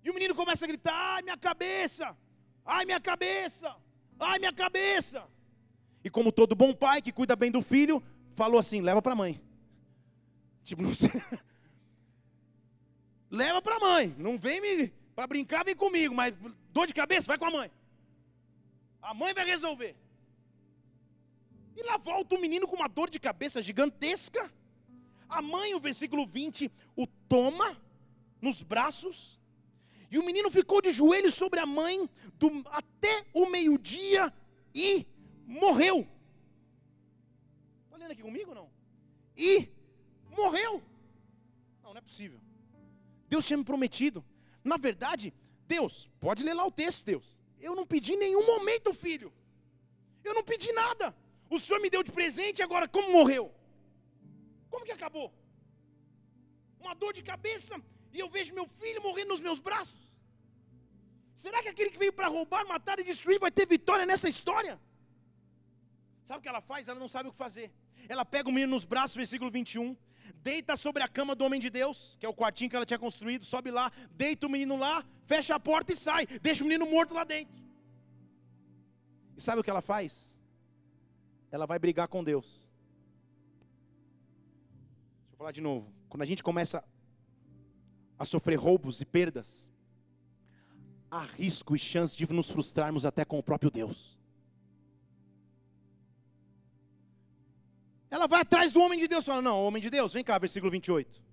E o menino começa a gritar: ai, minha cabeça! Ai, minha cabeça! Ai, minha cabeça! E como todo bom pai que cuida bem do filho, falou assim: leva para a mãe. Tipo, não sei. leva para a mãe. Não vem me para brincar, vem comigo, mas dor de cabeça, vai com a mãe. A mãe vai resolver. E lá volta o menino com uma dor de cabeça gigantesca. A mãe, o versículo 20, o toma nos braços. E o menino ficou de joelhos sobre a mãe do, até o meio-dia e morreu. Está lendo aqui comigo não? E morreu. Não, não é possível. Deus tinha me prometido. Na verdade, Deus, pode ler lá o texto, Deus. Eu não pedi nenhum momento, filho. Eu não pedi nada. O Senhor me deu de presente, agora como morreu? Como que acabou? Uma dor de cabeça e eu vejo meu filho morrendo nos meus braços. Será que aquele que veio para roubar, matar e destruir vai ter vitória nessa história? Sabe o que ela faz? Ela não sabe o que fazer. Ela pega o menino nos braços, versículo 21, deita sobre a cama do homem de Deus, que é o quartinho que ela tinha construído, sobe lá, deita o menino lá, fecha a porta e sai, deixa o menino morto lá dentro. E sabe o que ela faz? Ela vai brigar com Deus. Deixa eu falar de novo. Quando a gente começa a sofrer roubos e perdas, há risco e chance de nos frustrarmos até com o próprio Deus. Ela vai atrás do homem de Deus, fala: Não, homem de Deus, vem cá, versículo 28.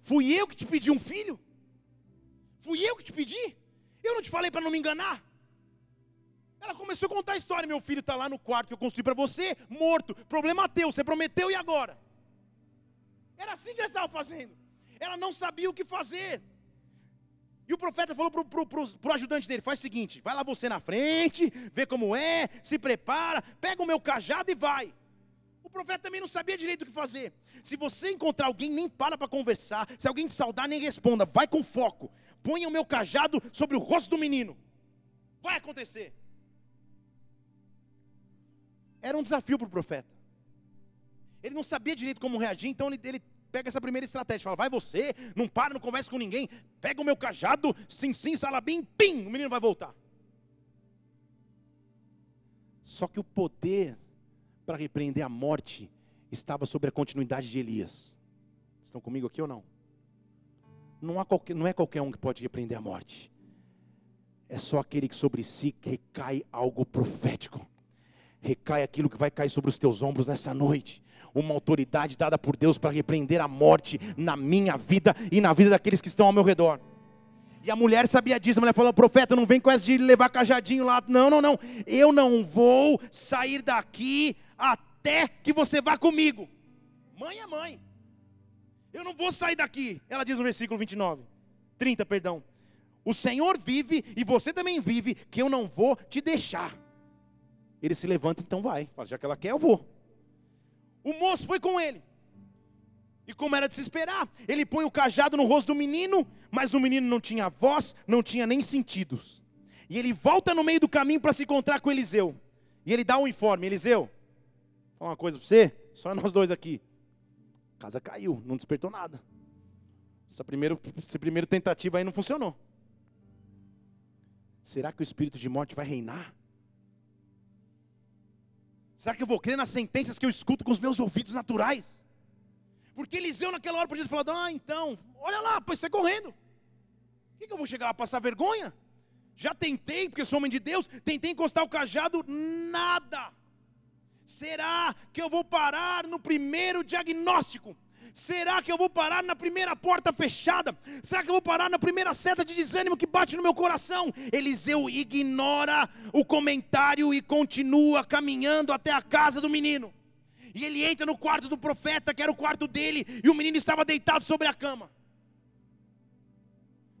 Fui eu que te pedi um filho? Fui eu que te pedi? Eu não te falei para não me enganar? Ela começou a contar a história: Meu filho está lá no quarto que eu construí para você, morto. Problema teu, você prometeu e agora? Era assim que ela estava fazendo. Ela não sabia o que fazer. E o profeta falou para o ajudante dele: faz o seguinte, vai lá você na frente, vê como é, se prepara, pega o meu cajado e vai. O profeta também não sabia direito o que fazer. Se você encontrar alguém, nem para para conversar. Se alguém te saudar, nem responda. Vai com foco. Ponha o meu cajado sobre o rosto do menino. Vai acontecer. Era um desafio para o profeta. Ele não sabia direito como reagir, então ele, ele pega essa primeira estratégia. Fala, vai você, não para, não conversa com ninguém. Pega o meu cajado, sim, sim, salabim, pim, o menino vai voltar. Só que o poder para repreender a morte estava sobre a continuidade de Elias. Estão comigo aqui ou não? Não, qualquer, não é qualquer um que pode repreender a morte. É só aquele que sobre si recai algo profético. Recai aquilo que vai cair sobre os teus ombros nessa noite. Uma autoridade dada por Deus para repreender a morte na minha vida e na vida daqueles que estão ao meu redor. E a mulher sabia disso, a mulher falou: profeta, não vem com essa de levar cajadinho lá. Não, não, não. Eu não vou sair daqui até que você vá comigo. Mãe é mãe. Eu não vou sair daqui. Ela diz no versículo 29, 30, perdão. O Senhor vive e você também vive, que eu não vou te deixar. Ele se levanta, então vai. Fala, já que ela quer, eu vou. O moço foi com ele. E como era de se esperar, ele põe o cajado no rosto do menino, mas o menino não tinha voz, não tinha nem sentidos. E ele volta no meio do caminho para se encontrar com Eliseu. E ele dá um informe: Eliseu, vou falar uma coisa para você, só nós dois aqui. A casa caiu, não despertou nada. Essa primeira, essa primeira tentativa aí não funcionou. Será que o espírito de morte vai reinar? Será que eu vou crer nas sentenças que eu escuto com os meus ouvidos naturais? Porque Eliseu naquela hora podia ter falado, ah, então, olha lá, pois sai correndo. O que, que eu vou chegar lá passar vergonha? Já tentei, porque sou homem de Deus, tentei encostar o cajado, nada. Será que eu vou parar no primeiro diagnóstico? Será que eu vou parar na primeira porta fechada? Será que eu vou parar na primeira seta de desânimo que bate no meu coração? Eliseu ignora o comentário e continua caminhando até a casa do menino. E ele entra no quarto do profeta, que era o quarto dele, e o menino estava deitado sobre a cama.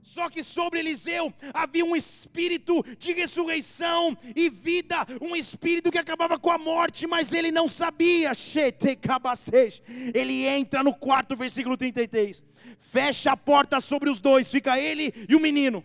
Só que sobre Eliseu havia um espírito de ressurreição e vida, um espírito que acabava com a morte, mas ele não sabia. Ele entra no quarto, versículo 33, fecha a porta sobre os dois, fica ele e o menino,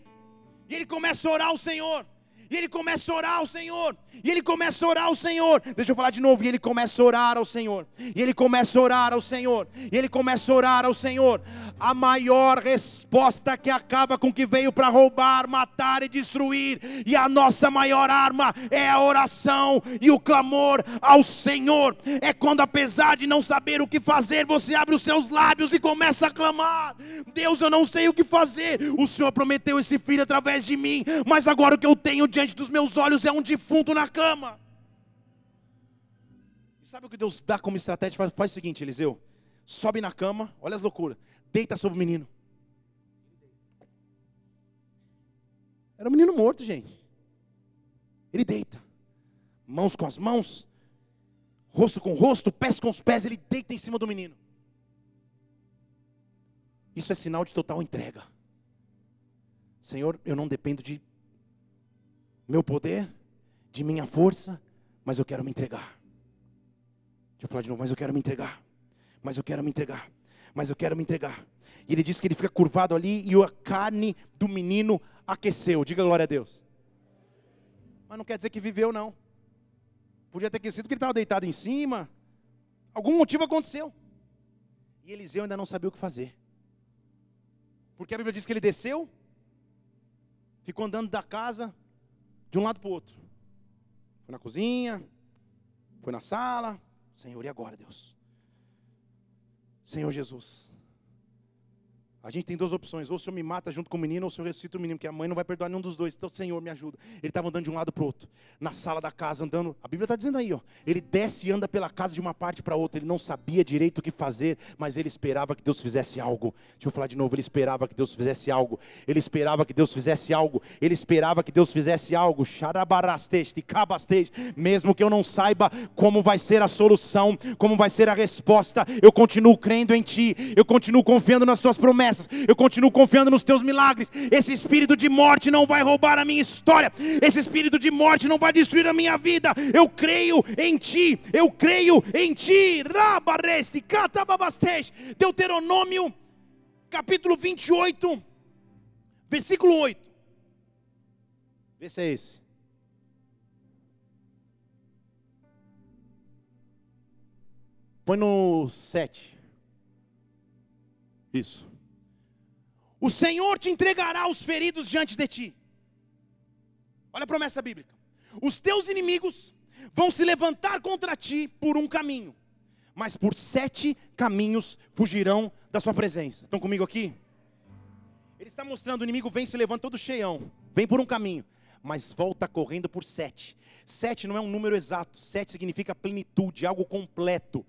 e ele começa a orar ao Senhor. E ele começa a orar ao Senhor. E ele começa a orar ao Senhor. Deixa eu falar de novo. E ele começa a orar ao Senhor. E ele começa a orar ao Senhor. E ele começa a orar ao Senhor. A maior resposta que acaba com o que veio para roubar, matar e destruir. E a nossa maior arma é a oração e o clamor ao Senhor. É quando, apesar de não saber o que fazer, você abre os seus lábios e começa a clamar: Deus, eu não sei o que fazer. O Senhor prometeu esse filho através de mim. Mas agora o que eu tenho diante dos meus olhos é um defunto na cama. Sabe o que Deus dá como estratégia? Faz, faz o seguinte, Eliseu: sobe na cama, olha as loucuras, deita sobre o menino. Era um menino morto, gente. Ele deita, mãos com as mãos, rosto com rosto, pés com os pés, ele deita em cima do menino. Isso é sinal de total entrega. Senhor, eu não dependo de meu poder, de minha força, mas eu quero me entregar. Deixa eu falar de novo, mas eu quero me entregar. Mas eu quero me entregar. Mas eu quero me entregar. E ele diz que ele fica curvado ali e a carne do menino aqueceu. Diga glória a Deus. Mas não quer dizer que viveu, não. Podia ter aquecido porque ele estava deitado em cima. Algum motivo aconteceu. E Eliseu ainda não sabia o que fazer. Porque a Bíblia diz que ele desceu, ficou andando da casa, de um lado para o outro. Foi na cozinha, foi na sala. Senhor, e agora, Deus? Senhor Jesus, a gente tem duas opções: ou o Senhor me mata junto com o menino, ou o Senhor ressuscita o menino, porque a mãe não vai perdoar nenhum dos dois. Então, Senhor, me ajuda. Ele estava andando de um lado para o outro, na sala da casa, andando. A Bíblia está dizendo aí, ó. Ele desce e anda pela casa de uma parte para outra. Ele não sabia direito o que fazer, mas ele esperava que Deus fizesse algo. Deixa eu falar de novo: ele esperava que Deus fizesse algo. Ele esperava que Deus fizesse algo. Ele esperava que Deus fizesse algo. Mesmo que eu não saiba como vai ser a solução, como vai ser a resposta, eu continuo crendo em Ti. Eu continuo confiando nas Tuas promessas promessas, eu continuo confiando nos teus milagres. Esse espírito de morte não vai roubar a minha história, esse espírito de morte não vai destruir a minha vida. Eu creio em ti, eu creio em ti. Deuteronômio, capítulo 28, versículo 8. Vê se é esse. Põe no 7. Isso o Senhor te entregará os feridos diante de ti. Olha a promessa bíblica. Os teus inimigos vão se levantar contra ti por um caminho, mas por sete caminhos fugirão da sua presença. Estão comigo aqui? Ele está mostrando: o inimigo vem se levanta todo cheião, vem por um caminho, mas volta correndo por sete. Sete não é um número exato, sete significa plenitude, algo completo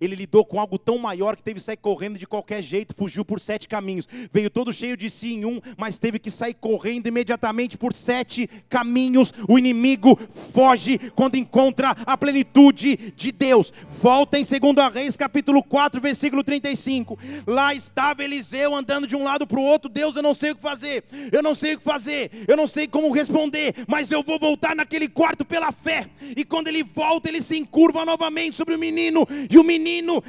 ele lidou com algo tão maior que teve que sair correndo de qualquer jeito, fugiu por sete caminhos. Veio todo cheio de si em um, mas teve que sair correndo imediatamente por sete caminhos. O inimigo foge quando encontra a plenitude de Deus. Volta em 2 Reis, capítulo 4, versículo 35. Lá estava Eliseu andando de um lado para o outro. Deus, eu não sei o que fazer, eu não sei o que fazer, eu não sei como responder, mas eu vou voltar naquele quarto pela fé. E quando ele volta, ele se encurva novamente sobre o menino, e o menino menino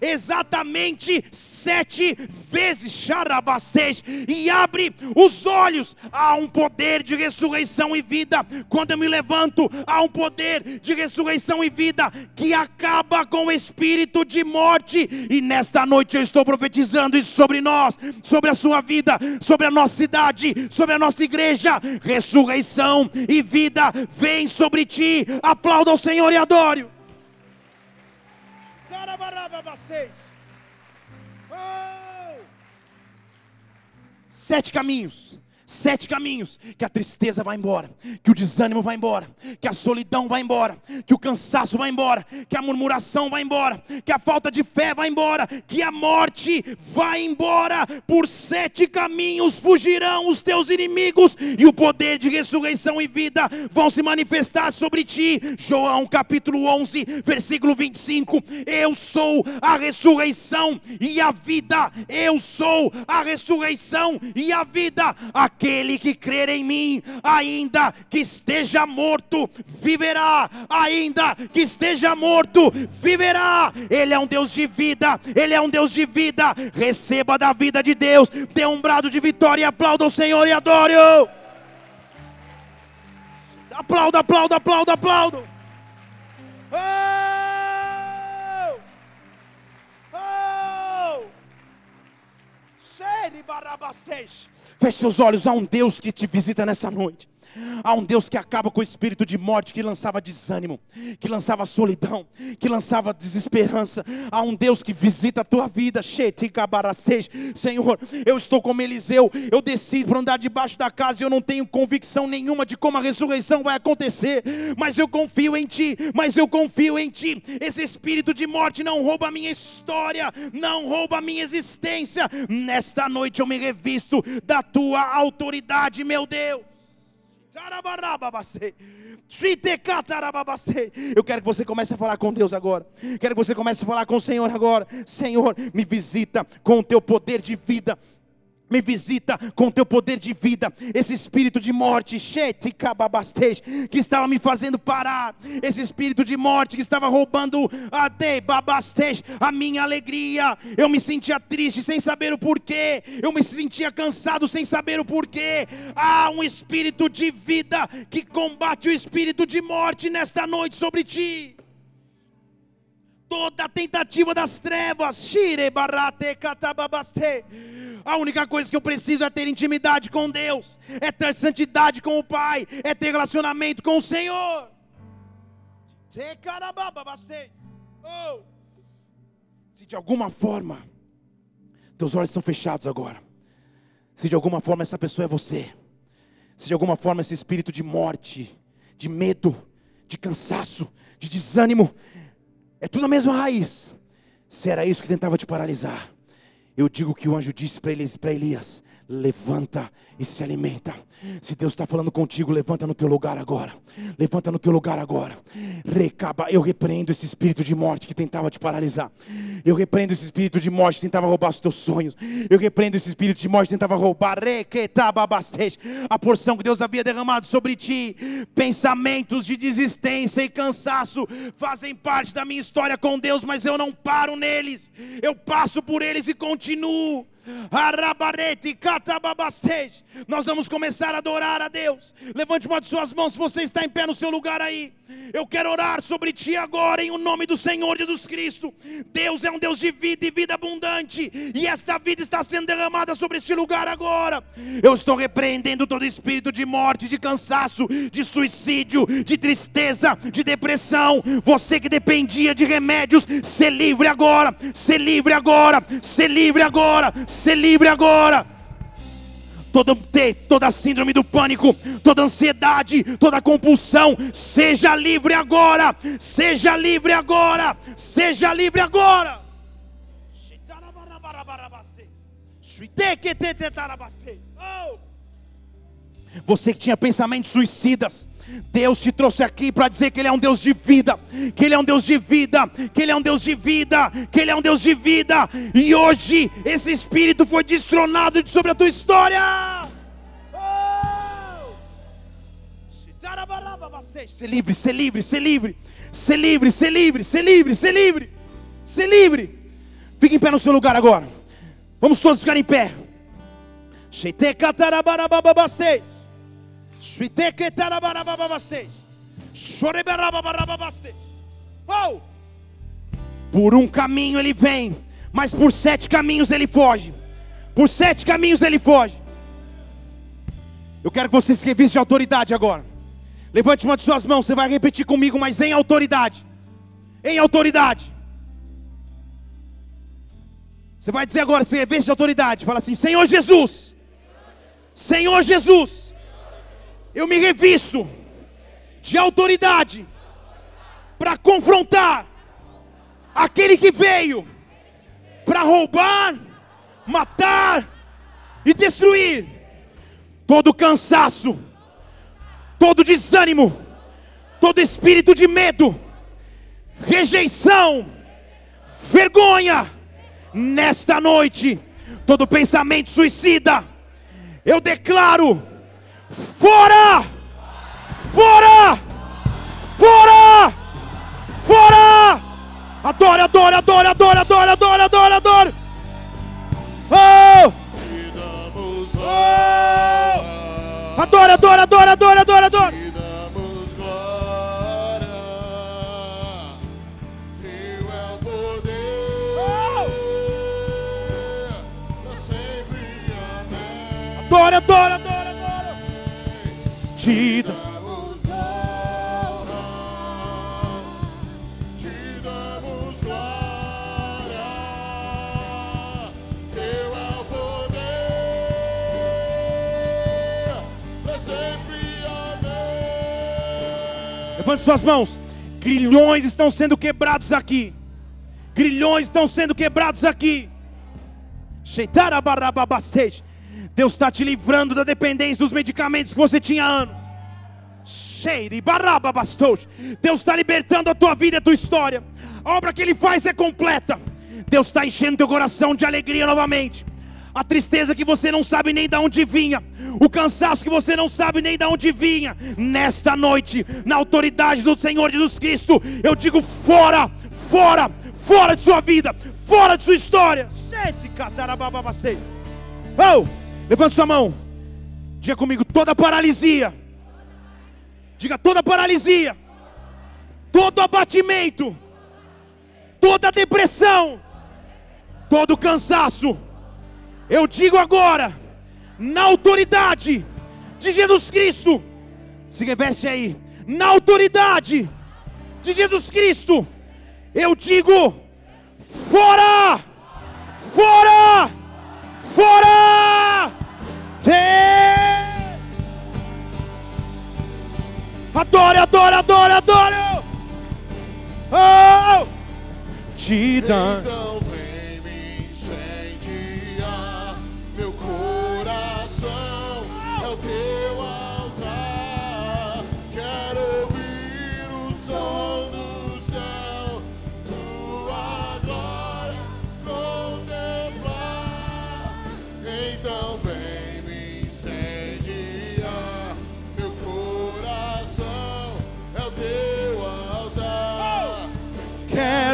exatamente sete vezes, Xarabastej, e abre os olhos. Há um poder de ressurreição e vida. Quando eu me levanto, há um poder de ressurreição e vida que acaba com o espírito de morte. E nesta noite eu estou profetizando isso sobre nós, sobre a sua vida, sobre a nossa cidade, sobre a nossa igreja. Ressurreição e vida vem sobre ti. Aplauda ao Senhor e adore. Oh! Sete caminhos sete caminhos que a tristeza vai embora, que o desânimo vai embora, que a solidão vai embora, que o cansaço vai embora, que a murmuração vai embora, que a falta de fé vai embora, que a morte vai embora. Por sete caminhos fugirão os teus inimigos e o poder de ressurreição e vida vão se manifestar sobre ti. João capítulo 11, versículo 25. Eu sou a ressurreição e a vida. Eu sou a ressurreição e a vida. Aqui aquele que crer em mim, ainda que esteja morto, viverá, ainda que esteja morto, viverá. Ele é um Deus de vida, ele é um Deus de vida. Receba da vida de Deus, dê um brado de vitória e aplauda o Senhor e adore. -o. Aplauda, aplauda, aplauda, aplauda. Oh! Oh! Cheire barabasteixe. Feche seus olhos, há um Deus que te visita nessa noite. Há um Deus que acaba com o espírito de morte, que lançava desânimo, que lançava solidão, que lançava desesperança. Há um Deus que visita a tua vida. Senhor, eu estou como Eliseu, eu desci para andar debaixo da casa e eu não tenho convicção nenhuma de como a ressurreição vai acontecer, mas eu confio em Ti, mas eu confio em Ti. Esse espírito de morte não rouba a minha história, não rouba a minha existência. Nesta noite eu me revisto da Tua autoridade, meu Deus. Eu quero que você comece a falar com Deus agora. Quero que você comece a falar com o Senhor agora. Senhor, me visita com o teu poder de vida me visita com teu poder de vida, esse espírito de morte, que estava me fazendo parar, esse espírito de morte que estava roubando a minha alegria. Eu me sentia triste sem saber o porquê, eu me sentia cansado sem saber o porquê. Há um espírito de vida que combate o espírito de morte nesta noite sobre ti toda tentativa das trevas. A única coisa que eu preciso é ter intimidade com Deus, é ter santidade com o Pai, é ter relacionamento com o Senhor. Oh. Se de alguma forma, teus olhos estão fechados agora, se de alguma forma essa pessoa é você, se de alguma forma esse espírito de morte, de medo, de cansaço, de desânimo, é tudo a mesma raiz. Se era isso que tentava te paralisar, eu digo que o anjo disse para Elias: levanta e se alimenta. Se Deus está falando contigo, levanta no teu lugar agora. Levanta no teu lugar agora. Recaba, eu repreendo esse espírito de morte que tentava te paralisar. Eu repreendo esse espírito de morte que tentava roubar os teus sonhos. Eu repreendo esse espírito de morte que tentava roubar a porção que Deus havia derramado sobre ti. Pensamentos de desistência e cansaço fazem parte da minha história com Deus, mas eu não paro neles. Eu passo por eles e continuo. Nós vamos começar a adorar a Deus. Levante uma de suas mãos se você está em pé no seu lugar aí. Eu quero orar sobre ti agora em o nome do Senhor Jesus Cristo. Deus é um Deus de vida e vida abundante, e esta vida está sendo derramada sobre este lugar agora. Eu estou repreendendo todo espírito de morte, de cansaço, de suicídio, de tristeza, de depressão. Você que dependia de remédios, se livre agora, se livre agora, se livre agora ser livre agora. Toda, toda síndrome do pânico, toda ansiedade, toda compulsão, seja livre agora, seja livre agora, seja livre agora. Oh! Você que tinha pensamentos suicidas, Deus te trouxe aqui para dizer que Ele é um Deus de vida, que Ele é um Deus de vida, que Ele é um Deus de vida, que Ele é um Deus de vida. E hoje esse espírito foi destronado sobre a tua história. Ser livre, ser livre, ser livre, ser livre, ser livre, ser livre, ser livre. Ser livre. Fique em pé no seu lugar agora. Vamos todos ficar em pé. Oh! Por um caminho ele vem, mas por sete caminhos ele foge. Por sete caminhos ele foge. Eu quero que você se de autoridade agora. Levante uma de suas mãos, você vai repetir comigo, mas em autoridade. Em autoridade. Você vai dizer agora, se reveste de autoridade. Fala assim: Senhor Jesus. Senhor Jesus. Eu me revisto de autoridade para confrontar aquele que veio para roubar, matar e destruir todo cansaço, todo desânimo, todo espírito de medo, rejeição, vergonha, nesta noite, todo pensamento suicida, eu declaro: fora, fora, fora, fora. Adore, adore, adore, adore, adore, adore, adore, adore. Oh! oh! Adore, adore, adore, adore, adore, adore. Adora, adora. Te damos honra, te damos glória. Teu é o poder, amém. Levante suas mãos. Grilhões estão sendo quebrados aqui. Grilhões estão sendo quebrados aqui. Sheitara barababastej. Deus está te livrando da dependência dos medicamentos que você tinha anos. Deus está libertando a tua vida e a tua história. A obra que Ele faz é completa. Deus está enchendo teu coração de alegria novamente. A tristeza que você não sabe nem de onde vinha, o cansaço que você não sabe nem de onde vinha, nesta noite, na autoridade do Senhor Jesus Cristo, eu digo: fora, fora, fora de sua vida, fora de sua história. Oh! Levante sua mão. Diga comigo: toda paralisia. Diga toda paralisia. Todo abatimento. Toda depressão. Todo cansaço. Eu digo agora, na autoridade de Jesus Cristo. Se reveste aí. Na autoridade de Jesus Cristo. Eu digo: fora! Fora! Fora! Adore, adore, adore, adore. Oh! Te dá. Então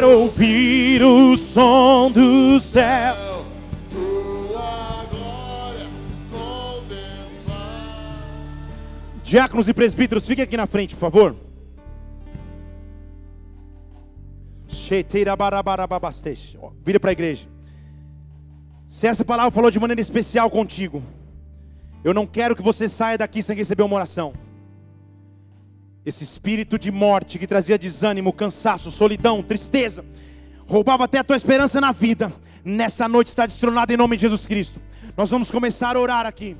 ouvir o som do céu. Tua glória contemplar. Diáconos e presbíteros, fiquem aqui na frente, por favor. Vira para a igreja. Se essa palavra falou de maneira especial contigo, eu não quero que você saia daqui sem receber uma oração. Esse espírito de morte que trazia desânimo, cansaço, solidão, tristeza, roubava até a tua esperança na vida, nessa noite está destronado em nome de Jesus Cristo. Nós vamos começar a orar aqui.